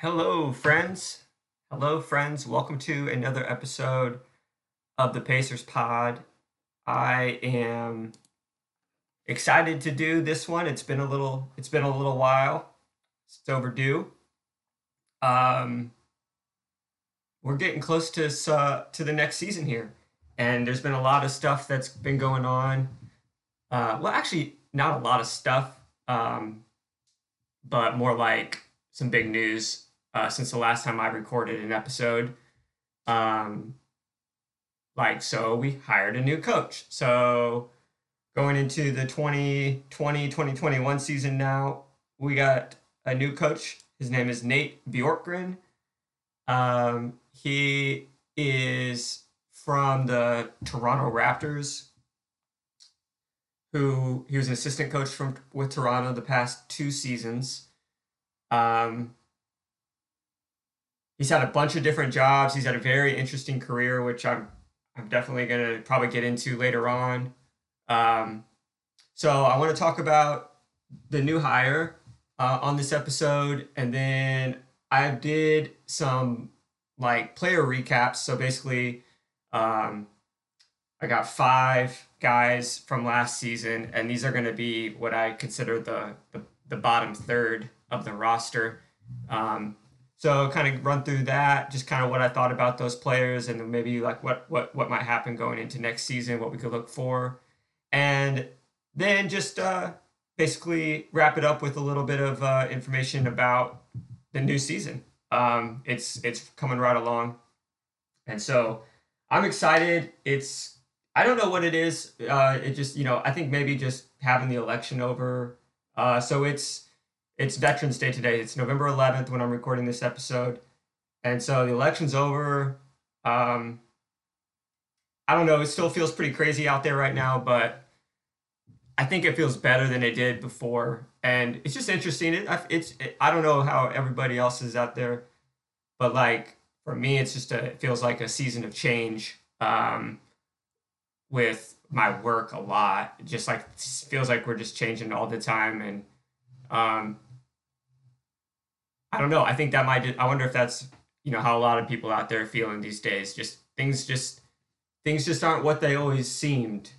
Hello, friends. Hello, friends. Welcome to another episode of the Pacers Pod. I am excited to do this one. It's been a little. It's been a little while. It's overdue. Um, we're getting close to uh, to the next season here, and there's been a lot of stuff that's been going on. Uh, well, actually, not a lot of stuff, um, but more like some big news uh, since the last time I recorded an episode. Um, like, so we hired a new coach. So going into the 2020 2021 season now, we got a new coach. His name is Nate Bjorkgren. Um, he is from the Toronto Raptors, who he was an assistant coach from with Toronto the past two seasons. Um, he's had a bunch of different jobs. He's had a very interesting career, which I'm I'm definitely gonna probably get into later on. Um, so I want to talk about the new hire uh, on this episode, and then I did some like player recaps. So basically, um, I got five guys from last season, and these are going to be what I consider the, the, the bottom third of the roster. Um, so kind of run through that, just kind of what I thought about those players, and maybe like what what what might happen going into next season, what we could look for, and then just uh, basically wrap it up with a little bit of uh, information about the new season. Um, it's it's coming right along, and so I'm excited. It's I don't know what it is. Uh, it just you know I think maybe just having the election over. Uh, so it's it's Veterans Day today. It's November 11th when I'm recording this episode, and so the election's over. Um, I don't know. It still feels pretty crazy out there right now, but I think it feels better than it did before, and it's just interesting. It, it's it, I don't know how everybody else is out there, but like for me, it's just a it feels like a season of change. Um, with my work a lot, just like feels like we're just changing all the time, and um, I don't know. I think that might. I wonder if that's you know how a lot of people out there are feeling these days. Just things just things just aren't what they always seemed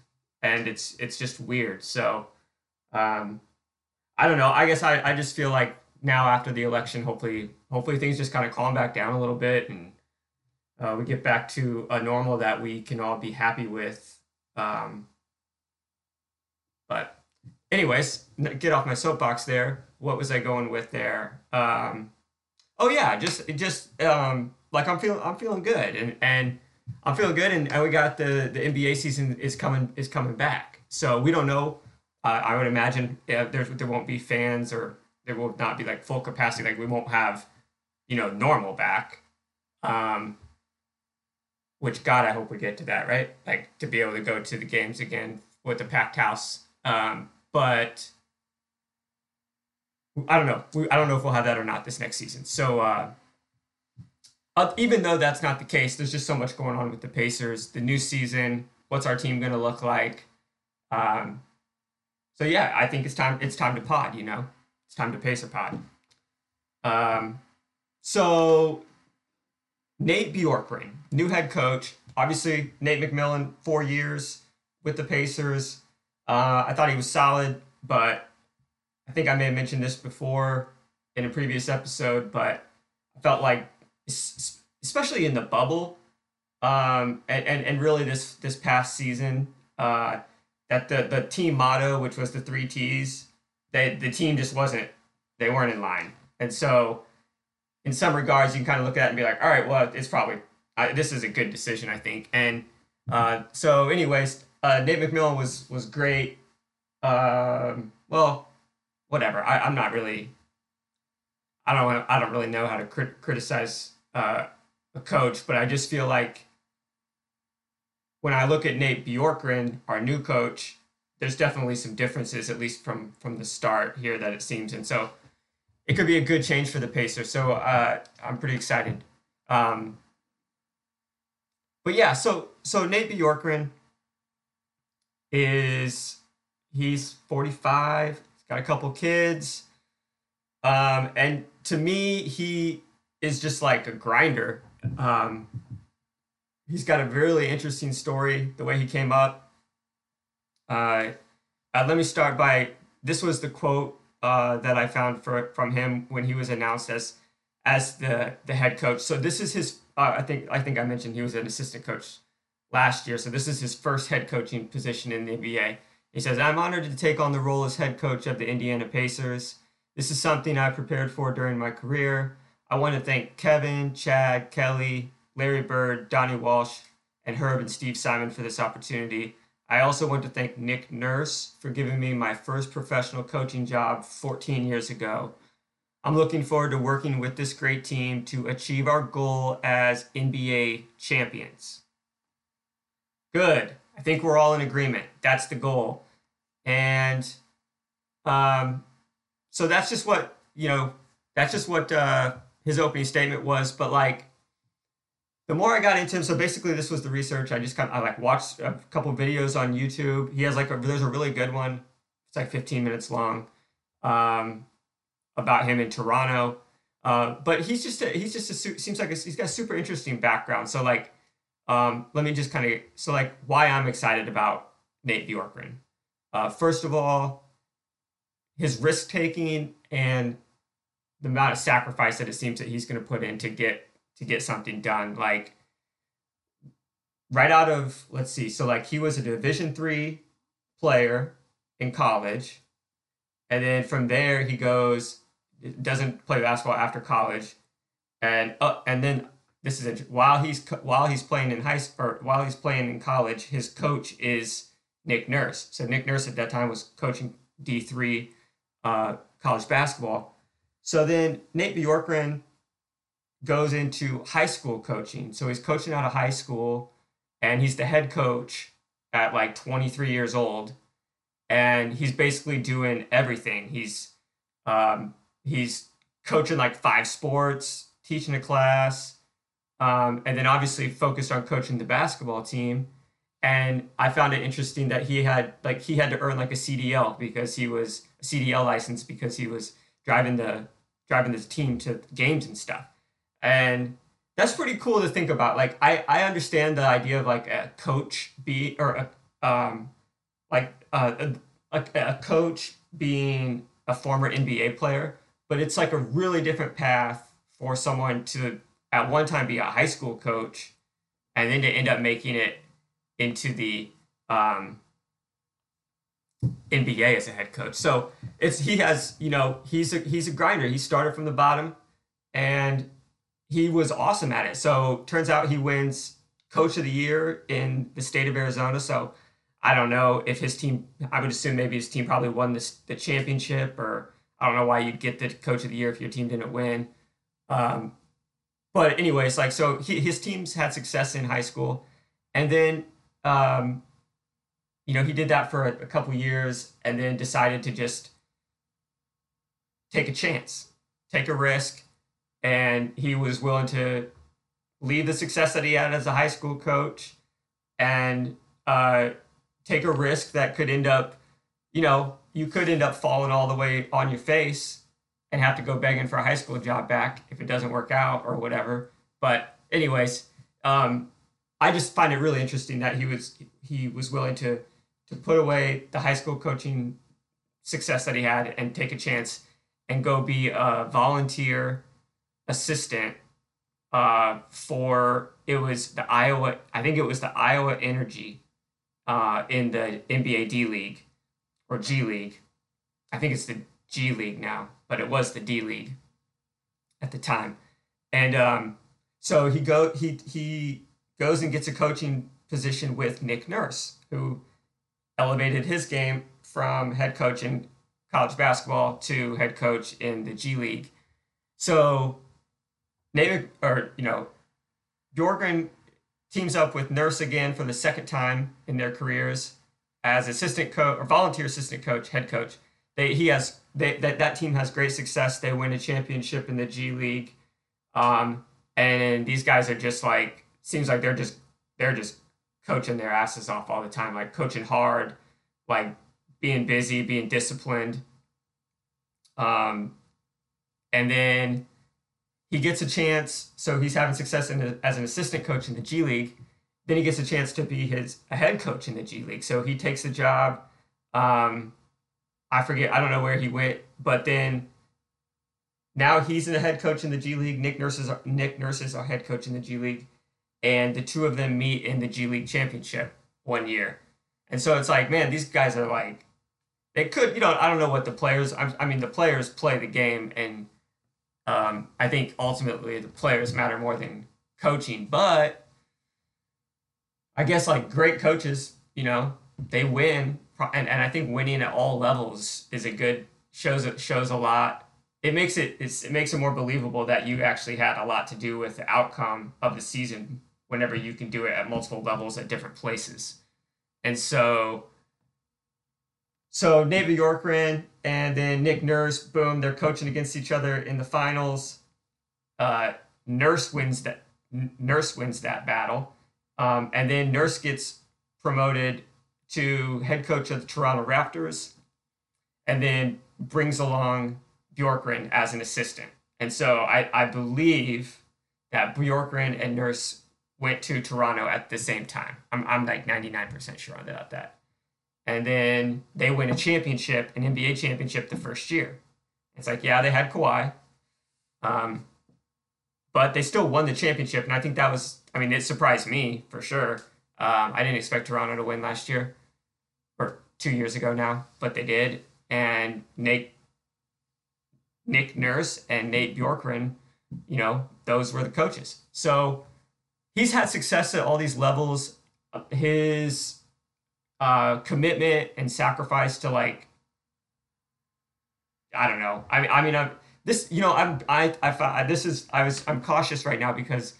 and it's it's just weird. So um, I don't know. I guess I, I just feel like now after the election, hopefully hopefully things just kind of calm back down a little bit and uh, we get back to a normal that we can all be happy with. Um, but anyways, get off my soapbox there. What was I going with there? Um, oh yeah, just just um, like I'm feeling I'm feeling good and and I'm feeling good, and, and we got the the NBA season is coming is coming back. So we don't know. Uh, I would imagine yeah, there there won't be fans or there will not be like full capacity. Like we won't have, you know, normal back. Um, which God, I hope we get to that, right? Like to be able to go to the games again with the packed house. Um, but I don't know. I don't know if we'll have that or not this next season. So uh, even though that's not the case, there's just so much going on with the Pacers, the new season. What's our team going to look like? Um, so yeah, I think it's time. It's time to pod. You know, it's time to Pacer pod. Um, so Nate Bjorkgren, new head coach. Obviously, Nate McMillan, four years with the Pacers. Uh, I thought he was solid, but I think I may have mentioned this before in a previous episode, but I felt like especially in the bubble, um, and, and, and really this this past season, uh, that the the team motto, which was the three T's, they the team just wasn't they weren't in line, and so in some regards, you can kind of look at it and be like, all right, well, it's probably this is a good decision, I think, and uh, so anyways, uh, Nate McMillan was was great. Um, well, whatever. I, I'm not really. I don't. I don't really know how to crit- criticize uh, a coach, but I just feel like when I look at Nate Bjorkgren, our new coach, there's definitely some differences, at least from from the start here, that it seems, and so it could be a good change for the Pacers. So uh, I'm pretty excited. Um, but yeah, so so Nate Bjorkgren is he's 45, he's got a couple kids, um, and to me, he is just like a grinder. Um, he's got a really interesting story, the way he came up. Uh, uh, let me start by this was the quote uh, that I found for from him when he was announced as as the the head coach. So this is his. Uh, I think I think I mentioned he was an assistant coach last year. So this is his first head coaching position in the NBA. He says, "I'm honored to take on the role as head coach of the Indiana Pacers. This is something I prepared for during my career. I want to thank Kevin, Chad, Kelly, Larry Bird, Donnie Walsh, and Herb and Steve Simon for this opportunity. I also want to thank Nick Nurse for giving me my first professional coaching job 14 years ago. I'm looking forward to working with this great team to achieve our goal as NBA champions. Good. I think we're all in agreement. That's the goal. And um, so that's just what, you know, that's just what uh, his opening statement was. But like, the more I got into him, so basically this was the research. I just kind of I like watched a couple videos on YouTube. He has like a there's a really good one. It's like 15 minutes long, um, about him in Toronto. Uh, but he's just a, he's just a seems like a, he's got a super interesting background. So like, um, let me just kind of so like why I'm excited about Nate Bjorkgren. Uh, first of all, his risk taking and the amount of sacrifice that it seems that he's going to put in to get to get something done. Like right out of let's see, so like he was a Division three player in college, and then from there he goes doesn't play basketball after college, and uh, and then this is while he's while he's playing in high or while he's playing in college, his coach is Nick Nurse. So Nick Nurse at that time was coaching D three uh, college basketball. So then Nate Bjorkgren goes into high school coaching. So he's coaching out of high school and he's the head coach at like 23 years old. And he's basically doing everything. He's um, he's coaching like five sports, teaching a class, um, and then obviously focused on coaching the basketball team. And I found it interesting that he had like he had to earn like a CDL because he was a CDL license because he was driving the driving the team to games and stuff and that's pretty cool to think about. Like I I understand the idea of like a coach be or a um like uh, a, a coach being a former NBA player, but it's like a really different path for someone to at one time be a high school coach and then to end up making it into the um, NBA as a head coach. So it's he has you know he's a he's a grinder. He started from the bottom, and he was awesome at it. So turns out he wins coach of the year in the state of Arizona. So I don't know if his team, I would assume maybe his team probably won this, the championship or I don't know why you'd get the coach of the year if your team didn't win. Um, but anyways, like, so he, his teams had success in high school. And then, um, you know, he did that for a, a couple years and then decided to just take a chance, take a risk, and he was willing to leave the success that he had as a high school coach and uh, take a risk that could end up, you know, you could end up falling all the way on your face and have to go begging for a high school job back if it doesn't work out or whatever. But anyways, um, I just find it really interesting that he was he was willing to to put away the high school coaching success that he had and take a chance and go be a volunteer assistant uh, for it was the Iowa. I think it was the Iowa Energy uh, in the NBA D League or G League. I think it's the G League now, but it was the D League at the time. And um, so he go he he goes and gets a coaching position with Nick Nurse, who elevated his game from head coach in college basketball to head coach in the G League. So Nate, or you know, Bjorkgren teams up with Nurse again for the second time in their careers as assistant coach or volunteer assistant coach, head coach. They he has they that that team has great success. They win a championship in the G League, um, and these guys are just like seems like they're just they're just coaching their asses off all the time, like coaching hard, like being busy, being disciplined. Um, and then he gets a chance. So he's having success in as an assistant coach in the G League. Then he gets a chance to be his a head coach in the G League. So he takes the job. Um, I forget. I don't know where he went, but then now he's in the head coach in the G League. Nick Nurse is Nick Nurse is our head coach in the G League, and the two of them meet in the G League championship one year. And so it's like, man, these guys are like, they could, you know, I don't know what the players. I, I mean, the players play the game, and um, I think ultimately the players matter more than coaching. But I guess like great coaches, you know, they win, and, and I think winning at all levels is a good shows shows a lot it makes it it makes it more believable that you actually had a lot to do with the outcome of the season whenever you can do it at multiple levels at different places. And so so Nate Bjorkgren and then Nick Nurse, boom, they're coaching against each other in the finals. Uh, Nurse wins that Nurse wins that battle. Um, and then Nurse gets promoted to head coach of the Toronto Raptors and then brings along Bjorkgren as an assistant. And so I, I believe that Bjorkgren and Nurse went to Toronto at the same time. I'm, I'm like 99% sure about that. And then they win a championship, an NBA championship the first year. It's like, yeah, they had Kawhi. Um, but they still won the championship. And I think that was, I mean, it surprised me for sure. Um, I didn't expect Toronto to win last year or two years ago now, but they did. And Nate Nick Nurse and Nate Bjorkgren, you know, those were the coaches. So he's had success at all these levels. His uh, commitment and sacrifice to like, I don't know. I mean, I mean, I'm this. You know, I'm I I this is I was I'm cautious right now because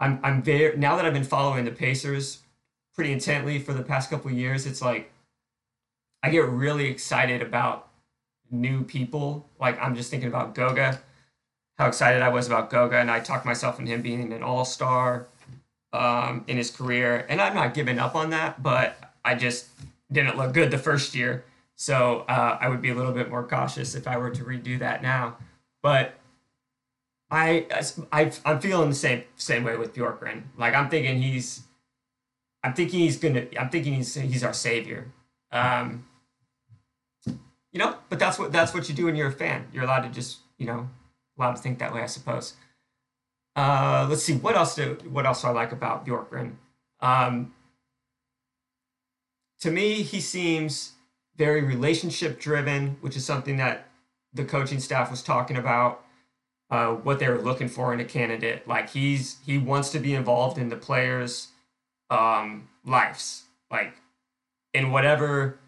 I'm I'm very now that I've been following the Pacers pretty intently for the past couple years. It's like I get really excited about new people. Like I'm just thinking about Goga, how excited I was about Goga, and I talked myself into him being an all star um, in his career. And I'm not giving up on that, but I just didn't look good the first year. So uh, I would be a little bit more cautious if I were to redo that now. But I, I I'm feeling the same same way with Bjorkgren. Like I'm thinking he's, I'm thinking he's gonna. I'm thinking he's he's our savior. Um, you know, but that's what that's what you do when you're a fan. You're allowed to just, you know, allowed to think that way, I suppose. Uh, let's see what else do what else do I like about Bjorkgren. Um, to me, he seems very relationship driven, which is something that the coaching staff was talking about. Uh, what they're looking for in a candidate, like he's he wants to be involved in the players' um, lives, like in whatever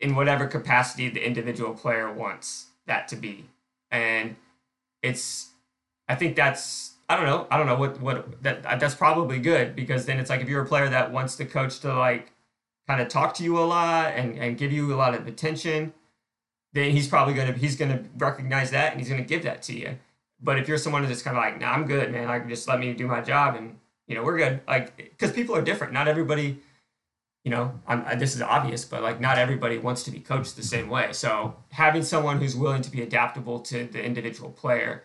in whatever capacity the individual player wants that to be. And it's, I think that's, I don't know, I don't know what, what, that, that's probably good because then it's like if you're a player that wants the coach to like kind of talk to you a lot and, and give you a lot of attention, then he's probably to, he's to recognize that and he's to give that to you. But if you're someone that's kind of like, nah, I'm good, man. Like, just let me do my job and, you know, we're good. Like, because people are different. Not everybody you know, I'm, this is obvious, but like not everybody wants to be coached the same way. So having someone who's willing to be adaptable to the individual player,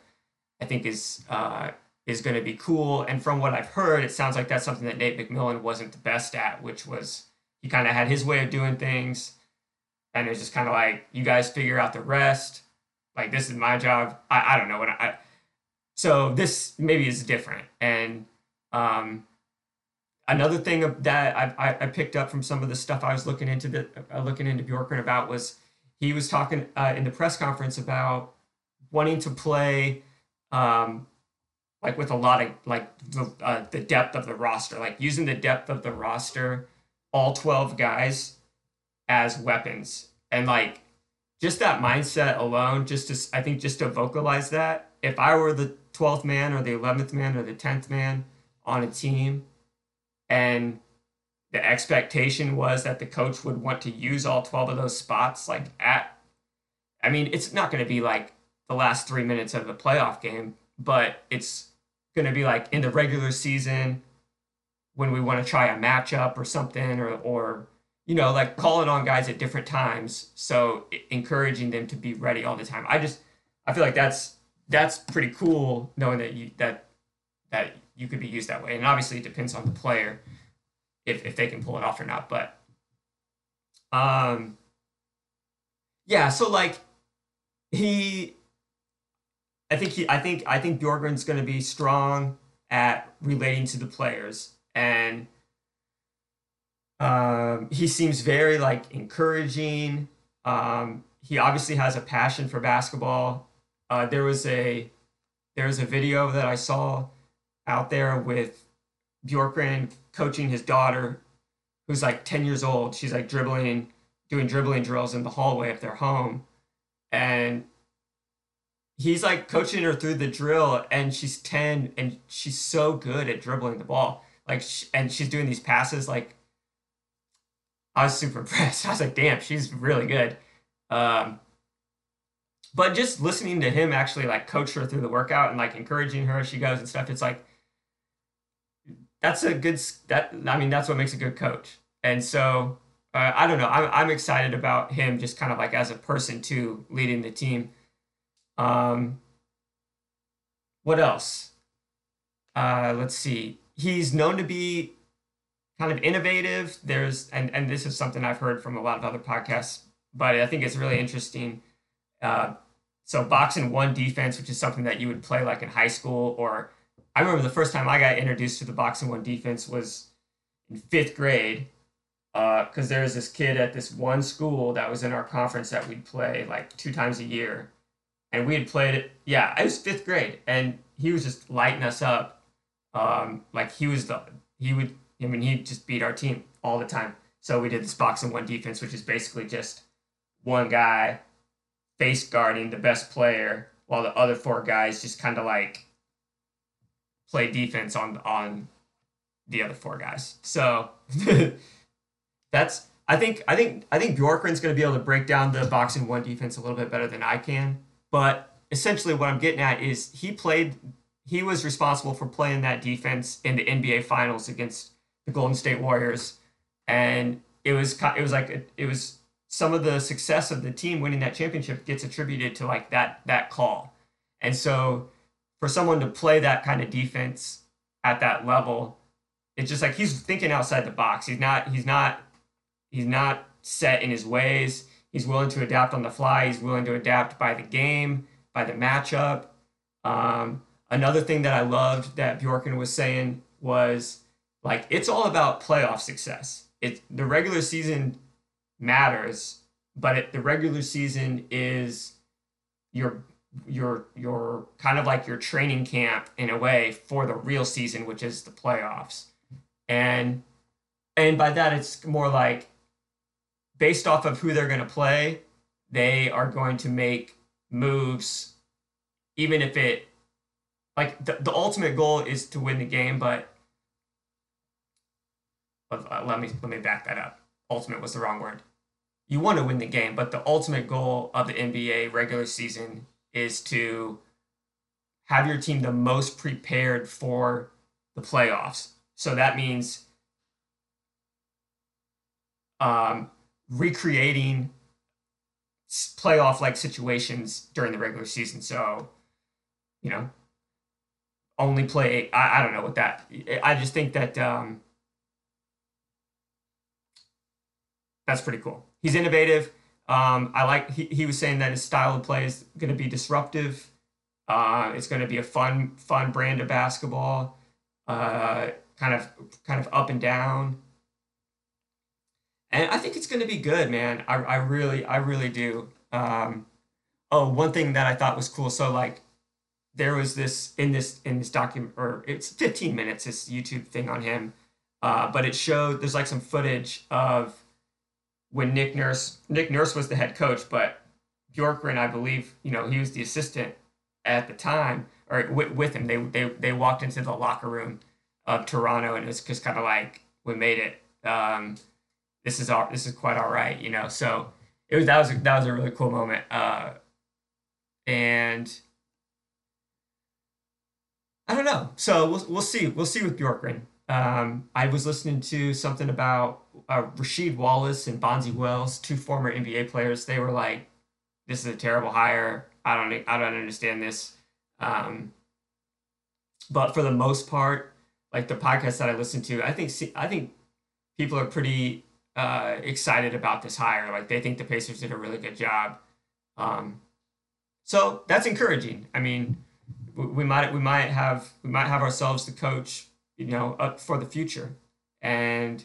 I think is uh, is going to be cool. And from what I've heard, it sounds like that's something that Nate McMillan wasn't the best at, which was he kind of had his way of doing things, and it's just kind of like you guys figure out the rest. Like this is my job. I, I don't know what I, so this maybe is different and um another thing that I, I, picked up from some of the stuff I was looking into the uh, looking into Bjorkgren about was he was talking uh, in the press conference about wanting to play um, like with a lot of like the, uh, the depth of the roster, like using the depth of the roster, all twelve guys as weapons, and like just that mindset alone, just to I think just to vocalize that, if I were the twelfth man or the eleventh man or the tenth man on a team and the expectation was that the coach would want to use all 12 of those spots like at i mean it's not going to be like the last three minutes of the playoff game but it's going to be like in the regular season when we want to try a matchup or something or or you know like calling on guys at different times so encouraging them to be ready all the time i just I feel like that's that's pretty cool knowing that you that that you could be used that way. And obviously it depends on the player if if they can pull it off or not. But um yeah, so like he I think he I think I think Bjorkgren's gonna be strong at relating to the players and um, he seems very like encouraging. Um, he obviously has a passion for basketball. Uh, there was a there was a video that I saw out there with Bjorkgren coaching his daughter, who's like ten years old. She's like dribbling, doing dribbling drills in the hallway of their home, and he's like coaching her through the drill, and she's ten, and she's so good at dribbling the ball. Like, and she's doing these passes like I was super impressed. I was like, damn, she's really good. Um, but just listening to him actually like coach her through the workout and like encouraging her as she goes and stuff, it's like that's a good that I mean that's what makes a good coach. And so uh, I don't know. I'm I'm excited about him just kind of like as a person too, leading the team. Um, what else? Uh, let's see. He's known to be kind of innovative. There's and and this is something I've heard from a lot of other podcasts, but I think it's really interesting. Uh, so box and one defense, which is something that you would play like in high school, or I remember the first time I got introduced to the box and one defense was in fifth grade, because uh, there was this kid at this one school that was in our conference that we'd play like two times a year, and we had played it. Yeah, I was fifth grade, and he was just lighting us up. Um, like he was the he would I mean, he just beat our team all the time. So we did this box and one defense, which is basically just one guy face guarding the best player while the other four guys just kind of like play defense on on the other four guys. So that's I think I think I think Bjorkgren's going to be able to break down the box and one defense a little bit better than I can. But essentially, what I'm getting at is he played. He was responsible for playing that defense in the NBA Finals against the Golden State Warriors, and it was it was like it was some of the success of the team winning that championship gets attributed to like that that call, and so for someone to play that kind of defense at that level, it's just like he's thinking outside the box. He's not he's not he's not set in his ways. He's willing to adapt on the fly. He's willing to adapt by the game, by the matchup. Um, another thing that I loved that Bjorken was saying was like it's all about playoff success. It the regular season matters, but it, the regular season is your your your kind of like your training camp in a way for the real season, which is the playoffs. And and by that it's more like based off of who they're going to play, they are going to make moves even if it like the, the ultimate goal is to win the game, but uh, let me let me back that up. Ultimate was the wrong word. You want to win the game, but the ultimate goal of the NBA regular season is to have your team the most prepared for the playoffs. So that means um, recreating playoff like situations during the regular season. So, you know, only play. I, I don't know what that. I just think that um, that's pretty cool. He's innovative. Um, I like he, he was saying that his style of play is going to be disruptive. Uh, it's going to be a fun fun brand of basketball, uh, kind of kind of up and down. And I think it's going to be good, man. I, I really I really do. Um, oh, one thing that I thought was cool. So like, there was this in this in this document, or it's 15 minutes. This YouTube thing on him, uh, but it showed there's like some footage of when Nick Nurse Nick Nurse was the head coach, but Bjorkgren, I believe, you know, he was the assistant at the time, or with, with him. They they they walked into the locker room of Toronto, and it was just kind of like we made it. Um, this is all this is quite all right, you know. So it was that was a, that was a really cool moment, uh, and I don't know. So we'll we'll see we'll see with Bjorkgren. Um, I was listening to something about uh, Rasheed Wallace and Bonzi Wells, two former NBA players. They were like, "This is a terrible hire. I don't I don't understand this. Um, but for the most part, like the podcast that I listen to, I think I think people are pretty uh, excited about this hire. Like they think the Pacers did a really good job. Um, so that's encouraging. I mean, we, we might we might have we might have ourselves the coach, you know, up for the future, and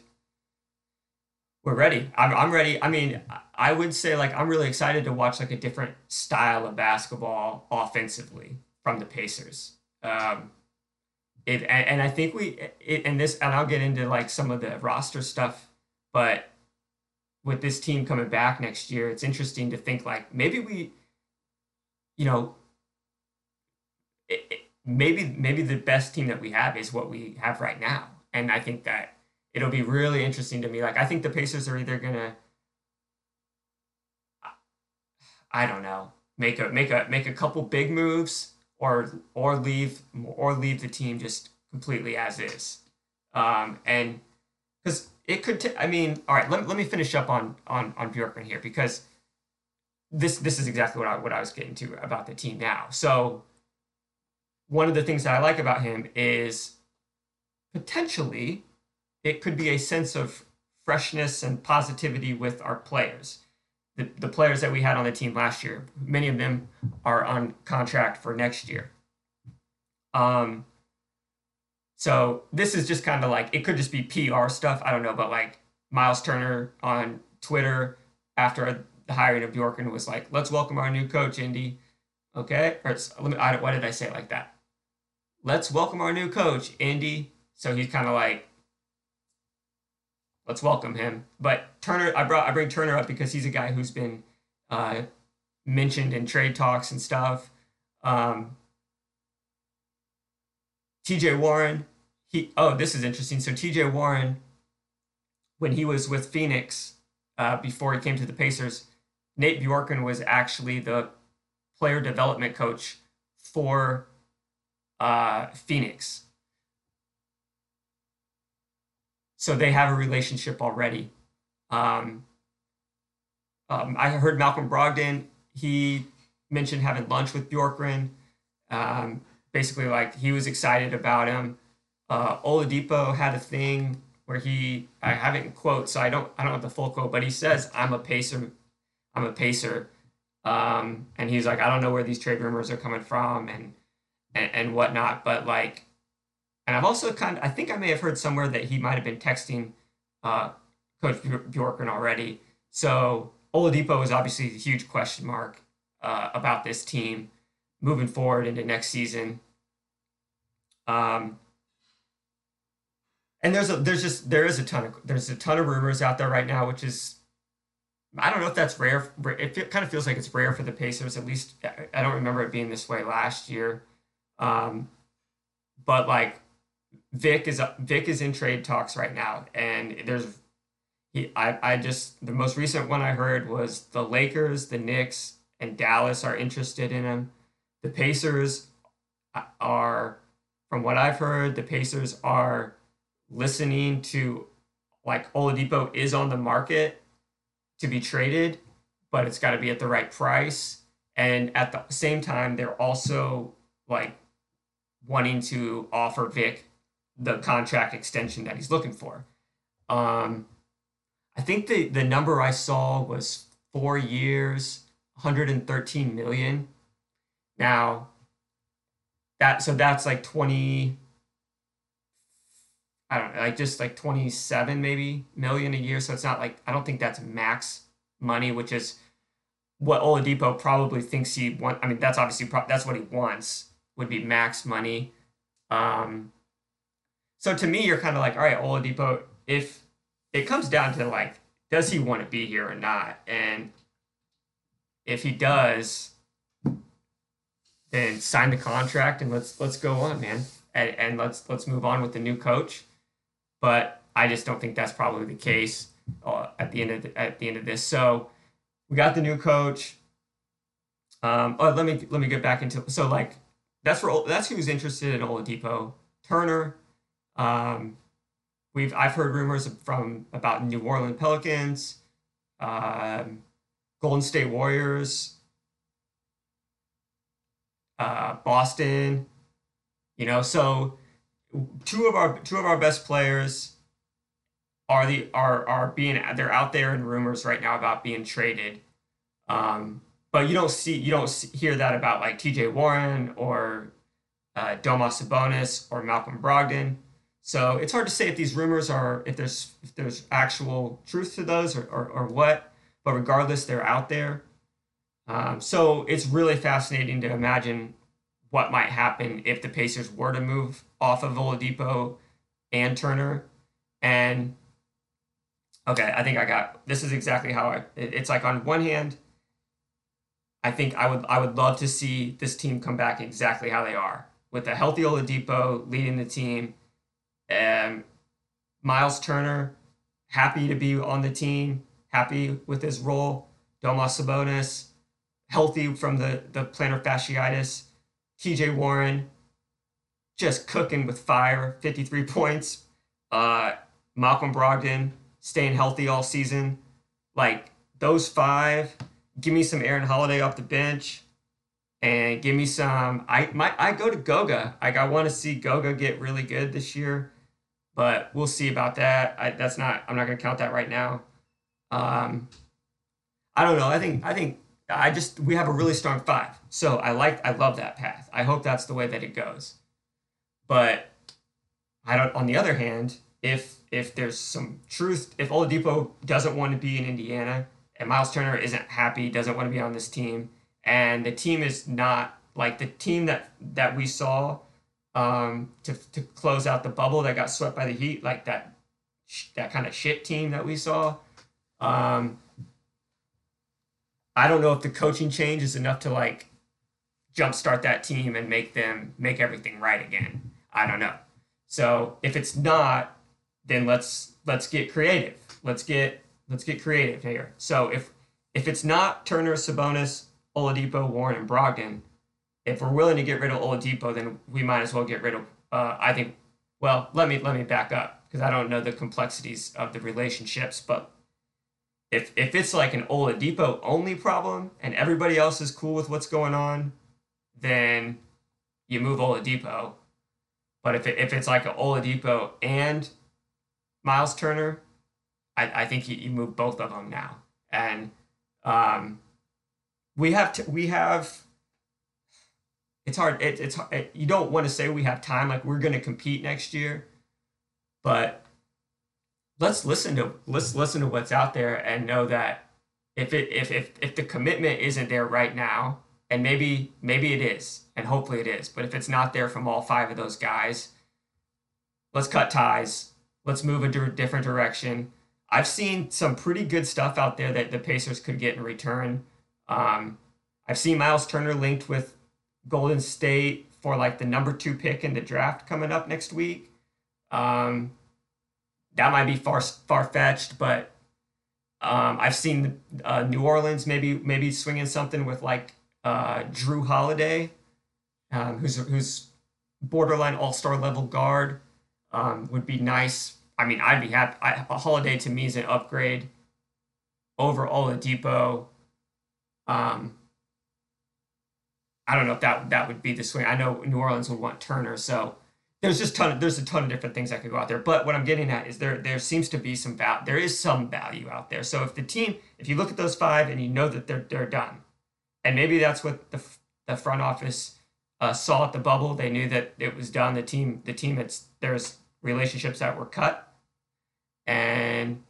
we're ready. I'm, I'm ready. I mean, I would say like I'm really excited to watch like a different style of basketball offensively from the Pacers. Um, it and, and I think we it, and this and I'll get into like some of the roster stuff, but with this team coming back next year, it's interesting to think like maybe we, you know, it, maybe maybe the best team that we have is what we have right now, and I think that it'll be really interesting to me. Like I think the Pacers are either gonna, I don't know, make a make a make a couple big moves or or leave or leave the team just completely as is. Um, and because it could, t- I mean, all right, let, let me finish up on on on Bjorkgren here because this this is exactly what I what I was getting to about the team now. So one of the things that I like about him is potentially it could be a sense of freshness and positivity with our players the, the players that we had on the team last year, many of them are on contract for next year. Um, so this is just kind of like it could just be PR stuff. I don't know, but like Miles Turner on Twitter after the hiring of Bjorkgren was like, "Let's welcome our new coach, Indy." Okay, or let me. I, don't, why did I say like that? Let's welcome our new coach, Indy. So he's kind of like let's welcome him. But Turner, I brought I bring Turner up because he's a guy who's been uh, mentioned in trade talks and stuff. Um, T.J. Warren, he oh this is interesting. So T.J. Warren, when he was with Phoenix uh, before he came to the Pacers, Nate Bjorken was actually the player development coach for uh, Phoenix. so they have a relationship already. Um, um, I heard Malcolm Brogdon. He mentioned having lunch with Bjorkgren. Um, basically, like he was excited about him. Uh, Oladipo had a thing where he I have it in quote, so I don't I don't have the full quote, but he says, "I'm a pacer, I'm a pacer," um, and he's like, "I don't know where these trade rumors are coming from and and, and whatnot," but like and I've also kind of, I think I may have heard somewhere that he might have been texting uh, Coach Bjorken already. So Oladipo is obviously a huge question mark uh, about this team moving forward into next season. Um, and there's a there's just there is a ton of there's a ton of rumors out there right now, which is I don't know if that's rare. It kind of feels like it's rare for the Pacers. At least I don't remember it being this way last year. Um, but like Vic is Vic is in trade talks right now, and there's he I I just the most recent one I heard was the Lakers, the Knicks, and Dallas are interested in him. The Pacers are, from what I've heard, the Pacers are listening to like Oladipo is on the market to be traded, but it's got to be at the right price. And at the same time, they're also like wanting to offer Vic the contract extension that he's looking for. Um, I think the the number I saw was four years, 113 million. Now, that so that's like 20. I don't know, like just like 27 maybe million a year. So it's not like I don't think that's max money, which is what Oladipo probably thinks he want. I mean, that's obviously pro- that's what he wants would be max money. Um, so to me, you're kind of like, all right, Oladipo, if it comes down to like, does he want to be here or not? And if he does, then sign the contract and let's let's go on, man. And, and let's let's move on with the new coach. But I just don't think that's probably the case uh, at the end of the, at the end of this. So we got the new coach. Um, oh, let me let me get back into so like that's that's who's interested in Oladipo. Turner, um, we've I've heard rumors from about New Orleans Pelicans, um, Golden State Warriors. uh, Boston. You know, so two of our two of our best players are the are are being they're out there in rumors right now about being traded. Um, but you don't see you don't hear that about like T.J. Warren or uh, Domas Sabonis or Malcolm Brogdon. So it's hard to say if these rumors are if there's if there's actual truth to those or, or, or what. But regardless, they're out there. Um, so it's really fascinating to imagine what might happen if the Pacers were to move off of Oladipo and Turner. And okay, I think I got this is exactly how I. It's like on one hand, I think I would I would love to see this team come back exactly how they are with a healthy Oladipo leading the team, and Miles Turner happy to be on the team, happy with his role. Domas Sabonis healthy from the, the plantar fasciitis. TJ Warren just cooking with fire, 53 points. Uh, Malcolm Brogdon staying healthy all season. Like those five, give me some Aaron Holiday off the bench and give me some I might I go to Goga. Like I want to see Goga get really good this year, but we'll see about that. I, that's not I'm not gonna count that right now. Um, I don't know. I think I think I just we have a really strong five. So I like I love that path. I hope that's the way that it goes. But I don't on the other hand, if if there's some truth, if Oladipo doesn't want to be in Indiana and Miles Turner isn't happy, doesn't want to be on this team, and the team is not like the team that that we saw um, to to close out the bubble that got swept by the Heat, like that that kind of shit team that we saw. Um, I don't know if the coaching change is enough to like jumpstart that team and make them make everything right again. I don't know. So if it's not, then let's let's get creative. Let's get let's get creative here. So if if it's not Turner, Sabonis, Oladipo, Warren, and Brogdon, if we're willing to get rid of Oladipo, then we might as well get rid of. Uh, I think. Well, let me let me back up because I don't know the complexities of the relationships, but if if it's like an Oladipo only problem and everybody else is cool with what's going on, then you move Oladipo. But if it, if it's like an Oladipo and Miles Turner, I, I think you, you move both of them now. And um, we have to, we have it's hard it, it's it, you don't want to say we have time like we're going to compete next year but let's listen to let's listen to what's out there and know that if it if if if the commitment isn't there right now and maybe maybe it is and hopefully it is but if it's not there from all five of those guys let's cut ties let's move a different direction i've seen some pretty good stuff out there that the pacers could get in return um, i've seen miles turner linked with golden state for like the number two pick in the draft coming up next week um, that might be far far fetched, but um, I've seen uh, New Orleans maybe maybe swinging something with like uh, Jrue Holiday, um, who's who's borderline All Star level guard, um, would be nice. I mean, I'd be happy. I, a Holiday to me is an upgrade over Oladipo. Um, I don't know if that that would be the swing. I know New Orleans would want Turner, so there's just ton of, there's a ton of different things that could go out there. But what I'm getting at is there there seems to be some value. There is some value out there. So if the team, if you look at those five and you know that they're they're done, and maybe that's what the the front office uh, saw at the bubble. They knew that it was done. The team the team it's there's relationships that were cut, and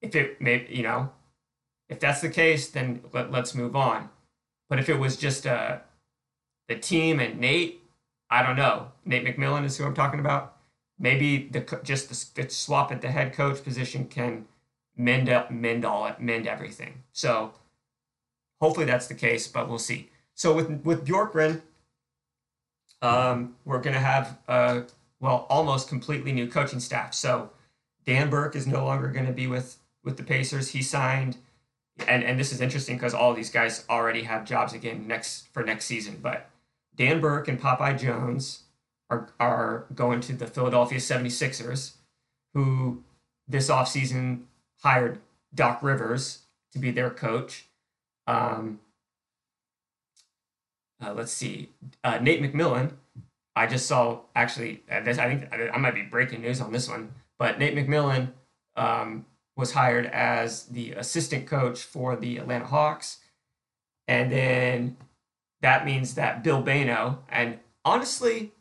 if it may you know if that's the case, then let, let's move on. But if it was just uh, the team and Nate I don't know. Nate McMillan is who I'm talking about. Maybe the just the, the swap at the head coach position can mend up, mend all it, mend everything. So hopefully that's the case, but we'll see. So with with Bjorkgren, um, we're gonna have a well almost completely new coaching staff. So Dan Burke is no longer going to be with with the Pacers. He signed, and and this is interesting because all these guys already have jobs again next for next season. But Dan Burke and Popeye Jones are, are going to the Philadelphia 76ers, who this offseason hired Doc Rivers to be their coach. Um, uh, let's see, uh, Nate McMillan. I just saw actually. Uh, this, I think I might be breaking news on this one, but Nate McMillan um, was hired as the assistant coach for the Atlanta Hawks, and then that means that Bill Bayno and honestly,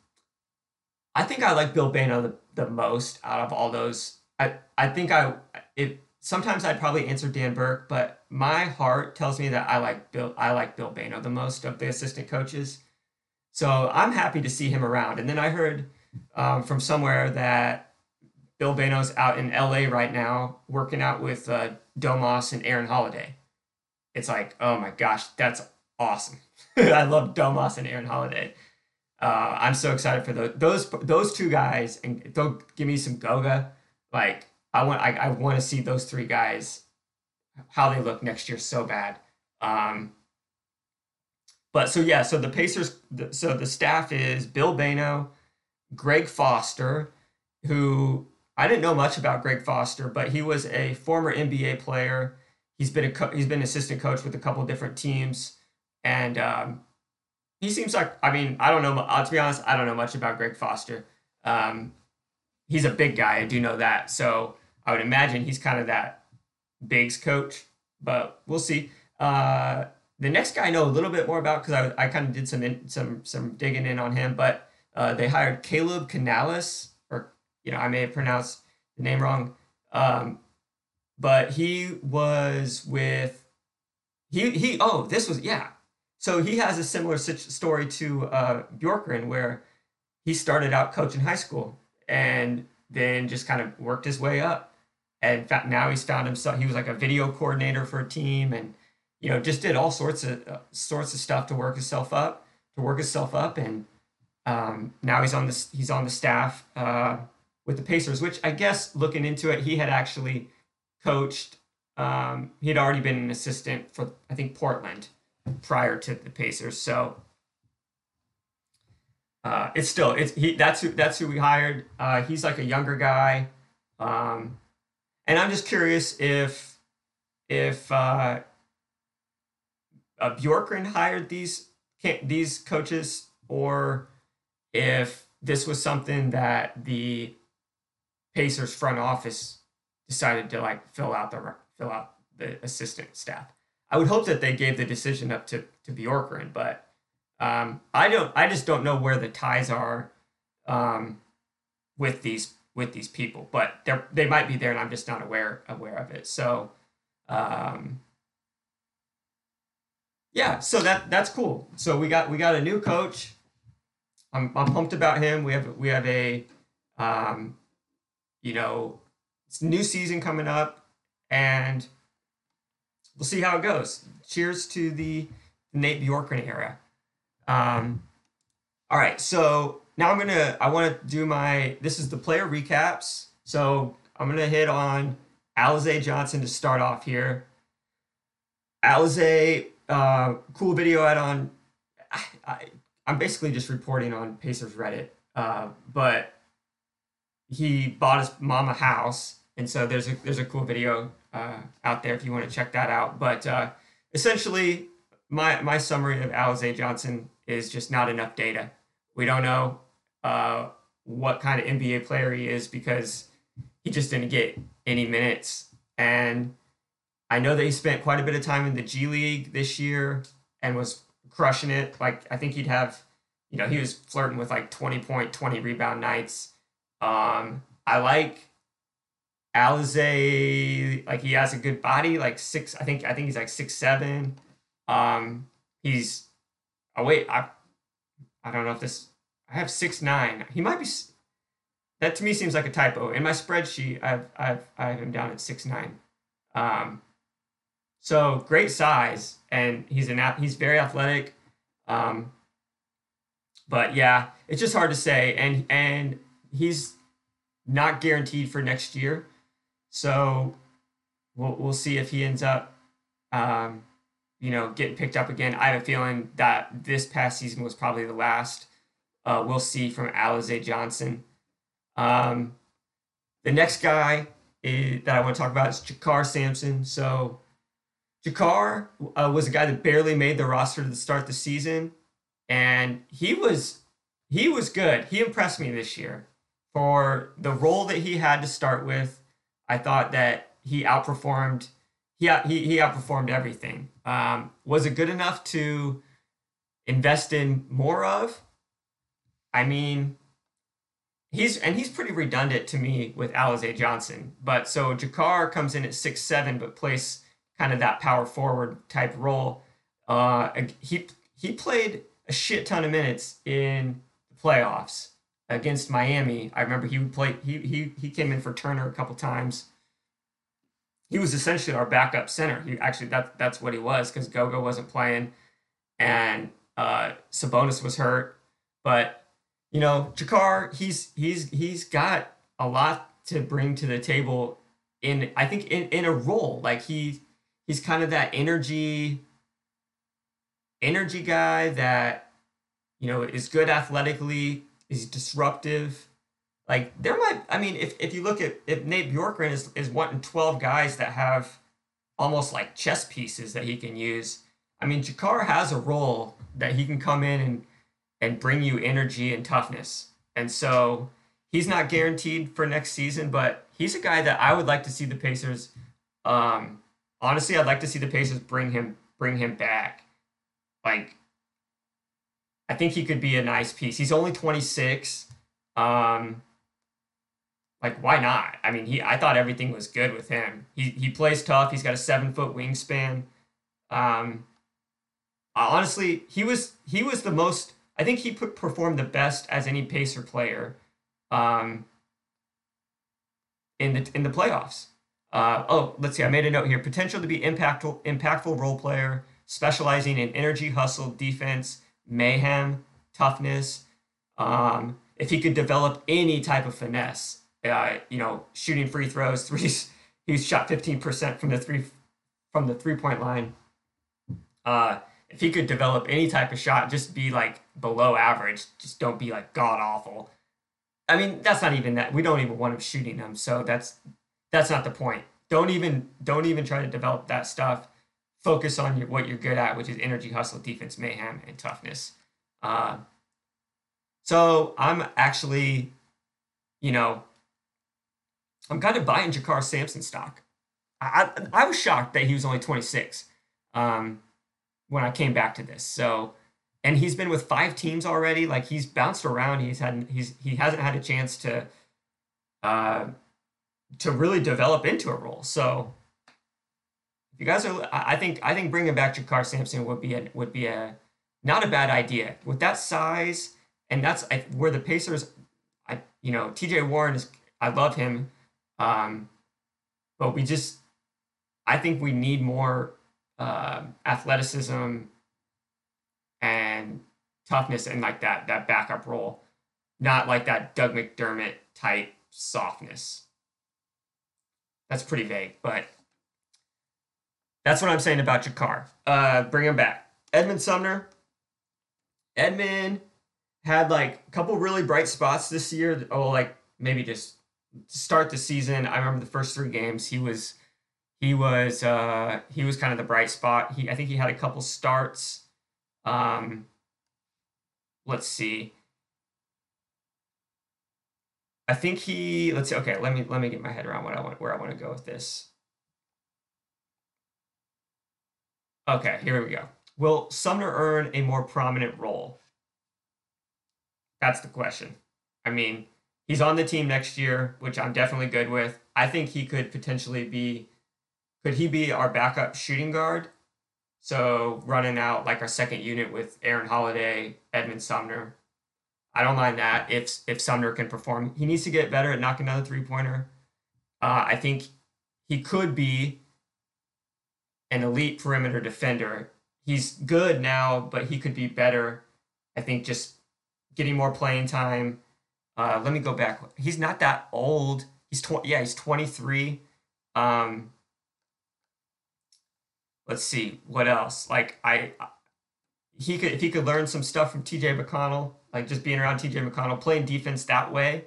I think I like Bill Bayno the, the most out of all those. I I think I it sometimes I'd probably answer Dan Burke, but my heart tells me that I like Bill. I like Bill Bayno the most of the assistant coaches. So I'm happy to see him around. And then I heard um, from somewhere that Bill Bayno's out in LA right now working out with uh, Domas and Aaron Holiday. It's like, oh my gosh, that's awesome. I love Domas and Aaron Holiday. Uh, I'm so excited for those those those two guys, and don't give me some Goga. Like I want I, I want to see those three guys how they look next year so bad. Um, but so yeah, so the Pacers, so the staff is Bill Bayno, Greg Foster, who I didn't know much about Greg Foster, but he was a former NBA player. He's been a co- he's been assistant coach with a couple different teams, and um, he seems like I mean I don't know uh, to be honest I don't know much about Greg Foster. Um, he's a big guy, I do know that, so I would imagine he's kind of that bigs coach, but we'll see. Uh, the next guy I know a little bit more about because I, I kind of did some in, some some digging in on him, but uh, they hired Caleb Canales, or you know I may have pronounced the name wrong, um, but he was with he he oh this was yeah. So he has a similar story to uh, where he started out coaching high school and then just kind of worked his way up. And now he's found himself he was like a video coordinator for a team and you know, just did all sorts of uh, sorts of stuff to work himself up, to work himself up, and um, now he's on this he's on the staff uh, with the Pacers, which I guess looking into it, he had actually coached. Um, he had already been an assistant for I think Portland prior to the Pacers, so uh, it's still it's he that's who that's who we hired. Uh, he's like a younger guy, um, and I'm just curious if if uh, uh, Bjorkgren hired these these coaches, or if this was something that the Pacers front office decided to like fill out the fill out the assistant staff. I would hope that they gave the decision up to to Bjorkgren, but um, I don't. I just don't know where the ties are um, with these with these people, but they they might be there, and I'm just not aware aware of it. So. Um, yeah, so that that's cool. So we got we got a new coach. I'm I'm pumped about him. We have we have a um, you know, it's new season coming up, and we'll see how it goes. Cheers to the Nate Bjorkgren era. Um, all right, so now I'm gonna I want to do my this is the player recaps. So I'm gonna hit on Alize Johnson to start off here. Alize uh, cool video out on. I, I, I'm basically just reporting on Pacers Reddit, uh, but he bought his mom a house, and so there's a there's a cool video uh, out there if you want to check that out. But uh, essentially, my my summary of Alize Johnson is just not enough data. We don't know uh, what kind of NBA player he is because he just didn't get any minutes, and I know that he spent quite a bit of time in the G League this year and was crushing it. Like I think he'd have, you know, he was flirting with like 20 point, 20 rebound nights. Um, I like Alize, like he has a good body, like six, I think I think he's like six seven. Um, he's oh wait, I I don't know if this I have six nine. He might be that to me seems like a typo. In my spreadsheet, I've I've I have him down at six nine. Um, so great size, and he's an he's very athletic. Um, but yeah, it's just hard to say, and and he's not guaranteed for next year. So we'll we'll see if he ends up, um, you know, getting picked up again. I have a feeling that this past season was probably the last. Uh, we'll see from Alize Johnson. Um, the next guy is, that I want to talk about is JaKarr Sampson. So JaKarr uh, was a guy that barely made the roster to start the season. and he was he was good. He impressed me this year for the role that he had to start with. I thought that he outperformed. He he, he outperformed everything. Um, was it good enough to invest in more of? I mean, he's and he's pretty redundant to me with Alize Johnson. But so JaKarr comes in at six seven, but plays kind of that power forward type role. Uh, he he played a shit ton of minutes in the playoffs against Miami. I remember he played he he he came in for Turner a couple times. He was essentially our backup center. He actually that that's what he was because Goga wasn't playing, and uh, Sabonis was hurt. But you know, JaKarr, he's he's he's got a lot to bring to the table in I think in, in a role. Like he he's kind of that energy energy guy that you know is good athletically, is disruptive. Like there might I mean if, if you look at if Nate Bjorkgren is is wanting 12 guys that have almost like chess pieces that he can use. I mean JaKarr has a role that he can come in and and bring you energy and toughness. And so he's not guaranteed for next season, but he's a guy that I would like to see the Pacers. Um, honestly, I'd like to see the Pacers bring him bring him back. Like, I think he could be a nice piece. He's only 26. Um, like, why not? I mean, he I thought everything was good with him. He he plays tough. He's got a seven foot wingspan. Um, honestly, he was he was the most I think he put, performed the best as any Pacer player um, in the in the playoffs. Uh, oh, let's see. I made a note here. Potential to be impactful, impactful role player, specializing in energy, hustle, defense, mayhem, toughness. Um, if he could develop any type of finesse, uh, you know, shooting free throws, threes. He's shot fifteen percent from the three from the three point line. Uh, if he could develop any type of shot, just be like below average, just don't be like god awful. I mean, that's not even that. We don't even want him shooting them, so that's that's not the point. Don't even don't even try to develop that stuff. Focus on your, what you're good at, which is energy, hustle, defense, mayhem, and toughness. Uh, so I'm actually, you know, I'm kind of buying JaKarr Sampson stock. I, I, I was shocked that he was only 26. Um, when I came back to this. So, and he's been with five teams already. Like he's bounced around. He's had he's he hasn't had a chance to uh to really develop into a role. So, if you guys are, I think I think bringing back JaKarr Sampson would be a would be a not a bad idea with that size. And that's where the Pacers, I you know, T.J. Warren is. I love him, um, but we just, I think we need more uh, athleticism and toughness and like that that backup role, not like that Doug McDermott type softness. That's pretty vague, but that's what I'm saying about JaKarr. Uh, bring him back. Edmond Sumner. Edmond had like a couple really bright spots this year. Oh, like maybe just start the season. I remember the first three games he was he was uh, he was kind of the bright spot. He I think he had a couple starts. Um, let's see. I think he let's see. Okay, let me let me get my head around what I want where I want to go with this. Okay, here we go. Will Sumner earn a more prominent role? That's the question. I mean, he's on the team next year, which I'm definitely good with. I think he could potentially be could he be our backup shooting guard? So running out like our second unit with Aaron Holiday, Edmond Sumner. I don't mind that if if Sumner can perform. He needs to get better at knocking down the three pointer. Uh, I think he could be an elite perimeter defender. He's good now, but he could be better. I think just getting more playing time. Uh, let me go back. He's not that old. He's twenty. Yeah, he's twenty three. Um, let's see what else. Like I, he could if he could learn some stuff from T.J. McConnell, like just being around T.J. McConnell, playing defense that way.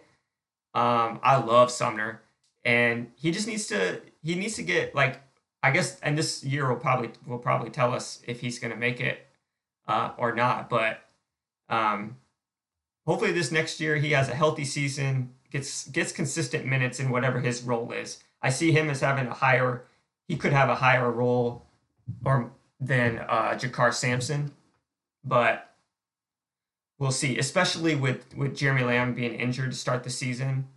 Um, I love Sumner, and he just needs to he needs to get like I guess, and this year will probably will probably tell us if he's going to make it uh, or not. But Um, hopefully, this next year he has a healthy season, gets gets consistent minutes in whatever his role is. I see him as having a higher. He could have a higher role, or than uh, JaKarr Sampson, but we'll see. Especially with with Jeremy Lamb being injured to start the season,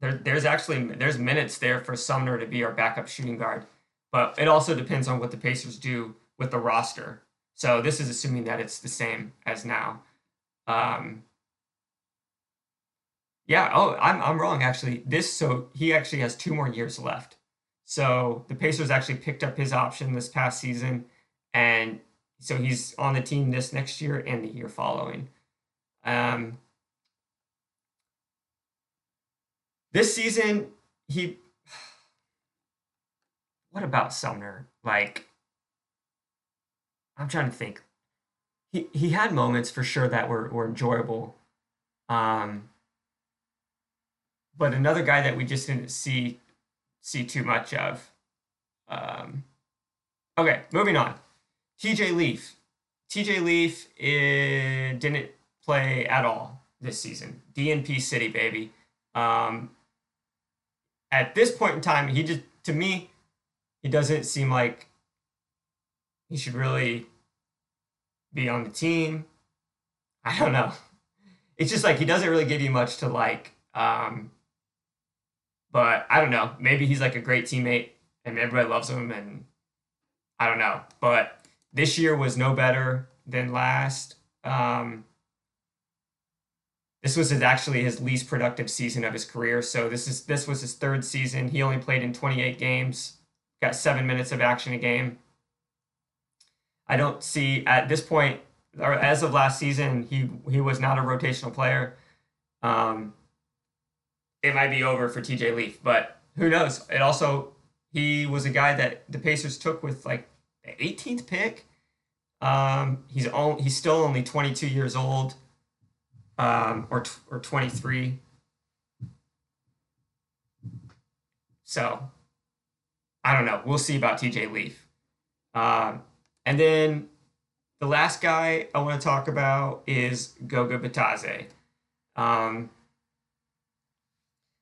there, there's actually there's minutes there for Sumner to be our backup shooting guard, but it also depends on what the Pacers do with the roster. So this is assuming that it's the same as now. Um, yeah. Oh, I'm I'm wrong actually. This so he actually has two more years left. So the Pacers actually picked up his option this past season, and so he's on the team this next year and the year following. Um, this season, he. What about Sumner? Like, I'm trying to think. He he had moments for sure that were were enjoyable. Um, but another guy that we just didn't see see too much of. Um, okay, moving on. TJ Leaf. TJ Leaf is, didn't play at all this season. DNP City, baby. Um, at this point in time, he just, to me, he doesn't seem like he should really be on the team. I don't know. It's just like he doesn't really give you much to like. Um, but I don't know. Maybe he's like a great teammate and everybody loves him, and I don't know. But this year was no better than last. Um, this was his, actually his least productive season of his career. So this is this was his third season. He only played in 28 games, got seven minutes of action a game. I don't see at this point, or as of last season, he he was not a rotational player. Um, it might be over for TJ Leaf, but who knows? It also he was a guy that the Pacers took with like the 18th pick. Um, he's all, he's still only 22 years old, um, or or 23. So I don't know. We'll see about TJ Leaf. Um, and then the last guy I want to talk about is Goga Bitadze. Um,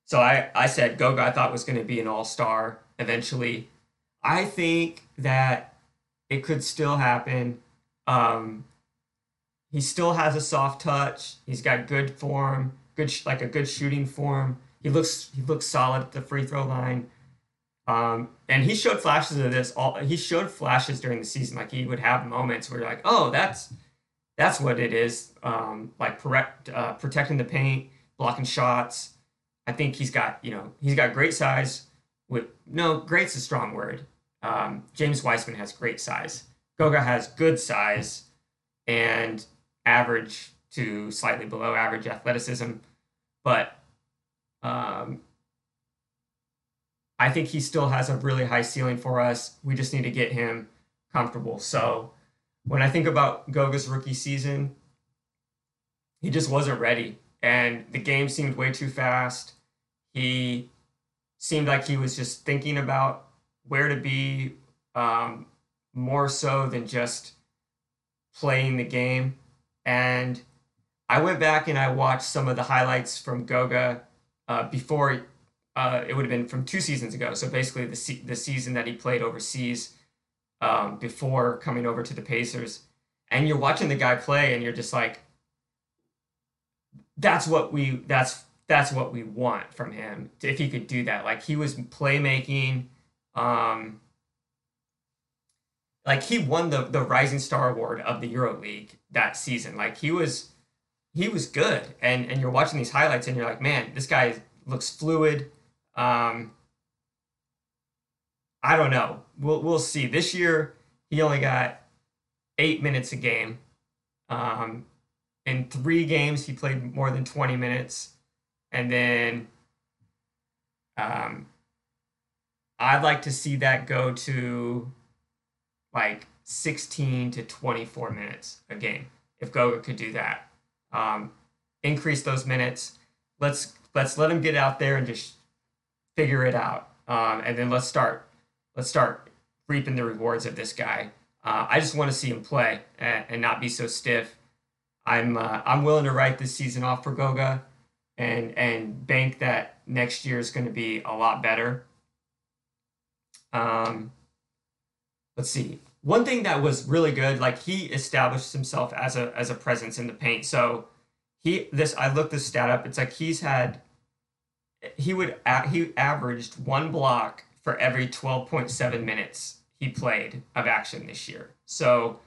so I, I said Goga I thought was going to be an all star eventually. I think that it could still happen. Um, he still has a soft touch. He's got good form, good sh- like a good shooting form. He looks he looks solid at the free throw line. Um, and he showed flashes of this. All he showed flashes during the season. Like he would have moments where you're like, oh, that's that's what it is. Um, like correct, uh, protecting the paint, blocking shots. I think he's got you know he's got great size. With no, great's a strong word. Um, James Wiseman has great size. Goga has good size and average to slightly below average athleticism, but um, I think he still has a really high ceiling for us. We just need to get him comfortable. So when I think about Goga's rookie season, he just wasn't ready and the game seemed way too fast. He seemed like he was just thinking about where to be um, more so than just playing the game. And I went back and I watched some of the highlights from Goga uh, before. Uh, it would have been from two seasons ago. So basically, the se- the season that he played overseas um, before coming over to the Pacers. And you're watching the guy play, and you're just like, that's what we that's that's what we want from him if he could do that like he was playmaking um like he won the the rising star award of the EuroLeague that season. Like he was he was good. And and you're watching these highlights and you're like man this guy looks fluid. Um i don't know. We'll we'll see. This year he only got eight minutes a game. Um in three games, he played more than 20 minutes. And then um, I'd like to see that go to like 16 to 24 minutes a game if Goga could do that. Um, increase those minutes. Let's let's let him get out there and just figure it out. Um, and then let's start let's start reaping the rewards of this guy. Uh, I just want to see him play and, and not be so stiff I'm uh, I'm willing to write this season off for Goga, and and bank that next year is going to be a lot better. Um, let's see. One thing that was really good, like he established himself as a as a presence in the paint. So he this I looked this stat up. It's like he's had he would he averaged one block for every 12.7 minutes he played of action this year. So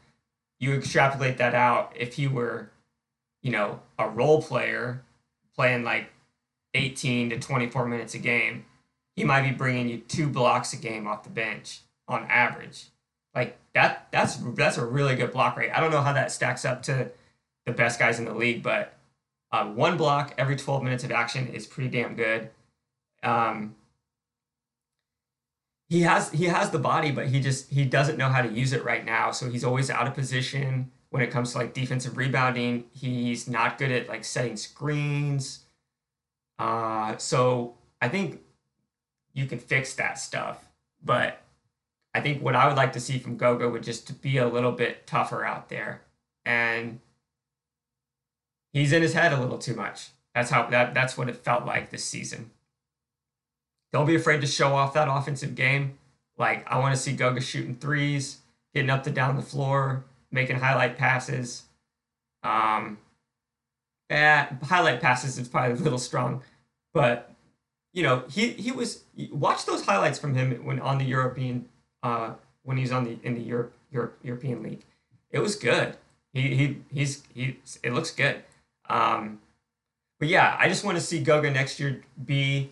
you extrapolate that out if he were, you know, a role player playing like 18 to 24 minutes a game, he might be bringing you two blocks a game off the bench on average. Like that that's that's a really good block rate. I don't know how that stacks up to the best guys in the league, but uh, one block every 12 minutes of action is pretty damn good. Um, he has he has the body, but he just he doesn't know how to use it right now. So he's always out of position when it comes to like defensive rebounding. He's not good at like setting screens. Uh, so I think you can fix that stuff, but I think what I would like to see from Goga would just to be a little bit tougher out there, and he's in his head a little too much. That's how that that's what it felt like this season. Don't be afraid to show off that offensive game. Like I want to see Goga shooting threes, getting up to down the floor, making highlight passes. Um, yeah, highlight passes is probably a little strong, but you know he he was watch those highlights from him when on the European uh, when he's on the in the Europe, Europe European League. It was good. He he he's he. It looks good. Um, but yeah, I just want to see Goga next year be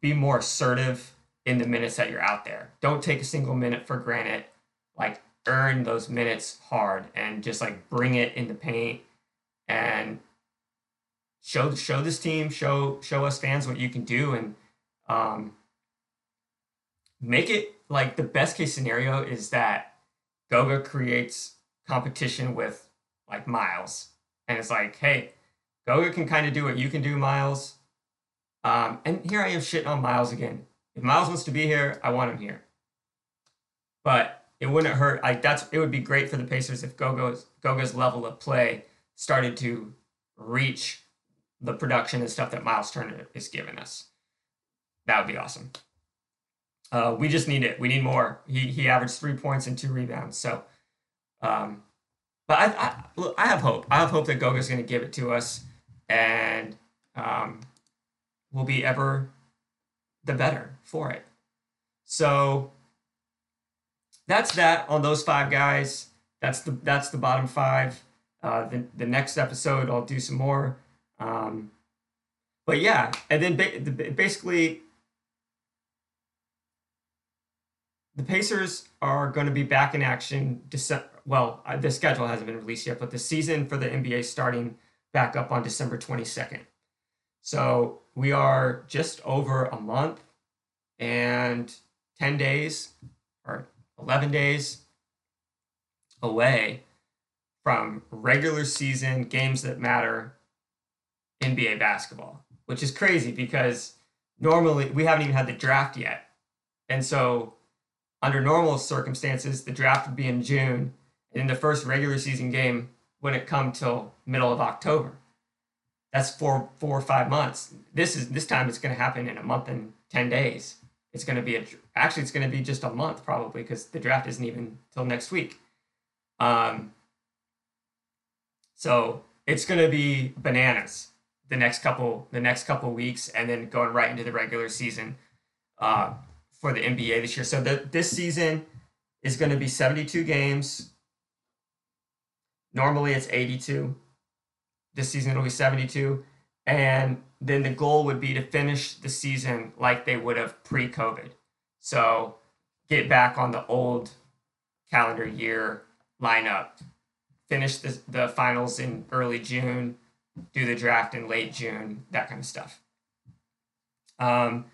be more assertive in the minutes that you're out there. Don't take a single minute for granted. Like earn those minutes hard and just like bring it in the paint and show show this team, show show us fans what you can do and um, make it like the best case scenario is that Goga creates competition with like Miles. And it's like, hey, Goga can kind of do what you can do, Miles. Um, and here I am shitting on Miles again. If Miles wants to be here, I want him here. But it wouldn't hurt. Like that's it would be great for the Pacers if Goga's Goga's level of play started to reach the production and stuff that Miles Turner is giving us. That would be awesome. Uh, we just need it. We need more. He he averaged three points and two rebounds. So, um, but I I, I have hope. I have hope that Goga's going to give it to us, and um, we'll be ever the better for it. So that's that on those five guys. That's the that's the bottom five. Uh, the the next episode I'll do some more. Um, but yeah, and then ba- basically the Pacers are going to be back in action. December. Well, uh, the schedule hasn't been released yet, but the season for the NBA starting back up on December twenty second. So we are just over a month and 10 days or 11 days away from regular season games that matter NBA basketball, which is crazy because normally we haven't even had the draft yet. And so, under normal circumstances, the draft would be in June, and then the first regular season game wouldn't come till middle of October that's four four or five months. This is this time it's going to happen in a month and ten days. It's going to be a actually it's going to be just a month probably because the draft isn't even till next week. Um, so it's going to be bananas the next couple the next couple weeks and then going right into the regular season uh, for the NBA this year. So the, this season is going to be 72 games. Normally it's 82. This season it'll be 72. And then the goal would be to finish the season like they would have pre COVID. So get back on the old calendar year lineup, finish the, the finals in early June, do the draft in late June, that kind of stuff. Um,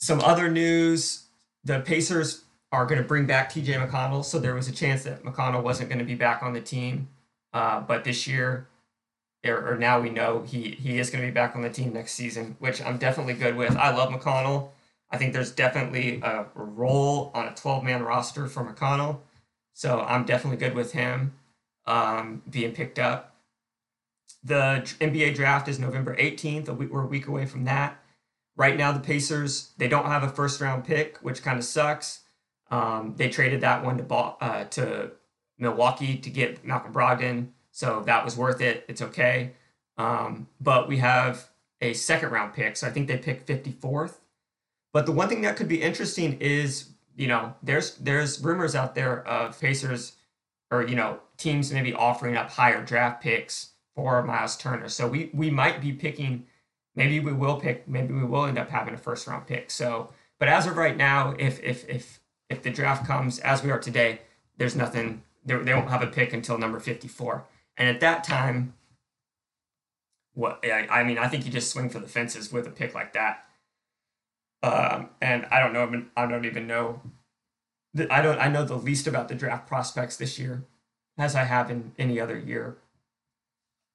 some other news the Pacers are going to bring back TJ McConnell. So there was a chance that McConnell wasn't going to be back on the team. Uh, but this year, or, or, now we know he he is going to be back on the team next season, which I'm definitely good with. I love McConnell. I think there's definitely a role on a 12 man roster for McConnell, so I'm definitely good with him. um, being picked up. The NBA draft is November 18th. We're a week away from that. Right now, the Pacers they don't have a first round pick, which kind of sucks. Um, they traded that one to uh, to Milwaukee to get Malcolm Brogdon, so that was worth it. It's okay. Um, but we have a second round pick, so I think they picked 54th. But the one thing that could be interesting is, you know, there's there's rumors out there of Pacers or you know teams maybe offering up higher draft picks for Miles Turner. So we we might be picking, maybe we will pick, maybe we will end up having a first round pick. So, but as of right now, if if if if the draft comes as we are today, there's nothing. They, they won't have a pick until number 54, and at that time, what I, I mean, I think you just swing for the fences with a pick like that. Um, and I don't know. I don't even know. I don't. I know the least about the draft prospects this year, as I have in any other year.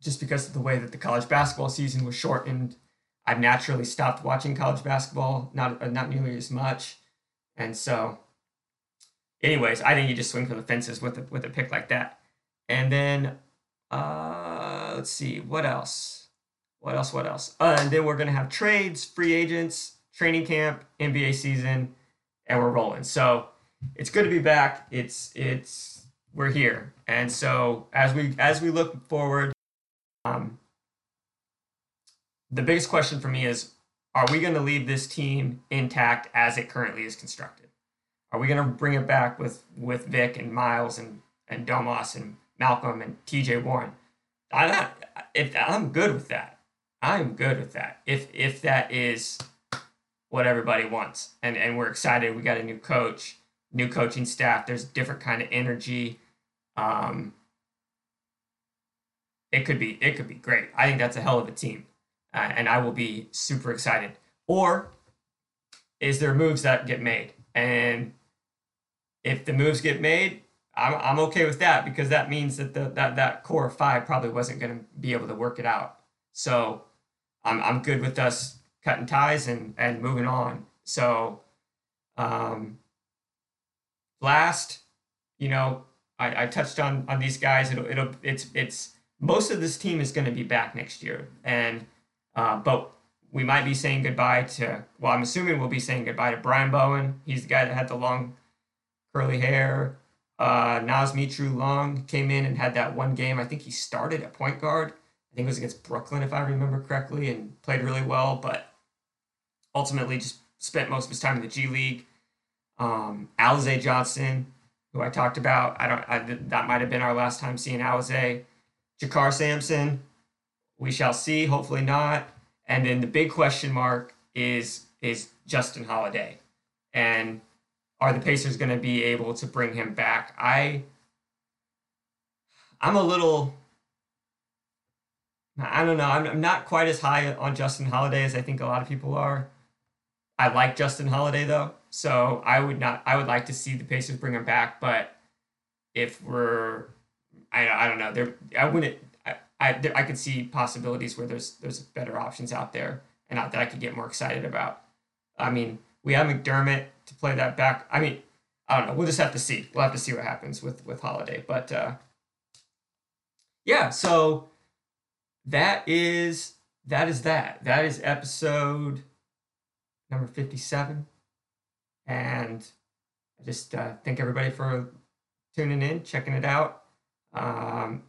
Just because of the way that the college basketball season was shortened, I've naturally stopped watching college basketball, not not nearly as much, and so. Anyways, I think you just swing for the fences with a, with a pick like that, and then uh, let's see what else, what else, what else, uh, and then we're gonna have trades, free agents, training camp, NBA season, and we're rolling. So it's good to be back. It's it's we're here, and so as we as we look forward, um, the biggest question for me is: Are we going to leave this team intact as it currently is constructed? Are we going to bring it back with with Vic and Miles and and Domas and Malcolm and T.J. Warren? I if I'm good with that. I'm good with that. If if that is what everybody wants. And and we're excited. We got a new coach, new coaching staff. There's different kind of energy. Um, it could be it could be great. I think that's a hell of a team, uh, and I will be super excited. Or is there moves that get made? And if the moves get made, I'm, I'm okay with that because that means that the that that core five probably wasn't going to be able to work it out. So I'm I'm good with us cutting ties and and moving on. So, um, last, you know, I, I touched on on these guys. It'll it'll it's it's most of this team is going to be back next year, and uh, but we might be saying goodbye to. Well, I'm assuming we'll be saying goodbye to Brian Bowen. He's the guy that had the long curly hair. Uh, Naz Mitrou-Long came in and had that one game. I think he started at point guard. I think it was against Brooklyn, if I remember correctly, and played really well. But ultimately just spent most of his time in the G League. Um, Alize Johnson, who I talked about, I don't. I, that might have been our last time seeing Alize. JaKarr Sampson, we shall see. Hopefully not. And then the big question mark is is Justin Holiday, and are the Pacers going to be able to bring him back? I I'm a little I don't know. I'm, I'm not quite as high on Justin Holiday as I think a lot of people are. I like Justin Holiday though, so I would not. I would like to see the Pacers bring him back, but if we're, I, I don't know. There, I wouldn't. I, there, I could see possibilities where there's there's better options out there, and that I could get more excited about. I mean, we have McDermott to play that back. I mean, I don't know. We'll just have to see. We'll have to see what happens with with Holiday, but uh, yeah. So that is that is that. That is episode number 57. And I just uh, thank everybody for tuning in, checking it out. Um,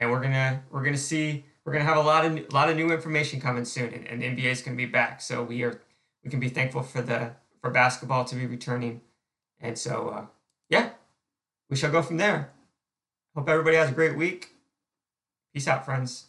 and we're gonna we're gonna see we're gonna have a lot of a lot of new information coming soon, and, and NBA is gonna be back. So we are we can be thankful for the for basketball to be returning, and so uh, yeah, we shall go from there. Hope everybody has a great week. Peace out, friends.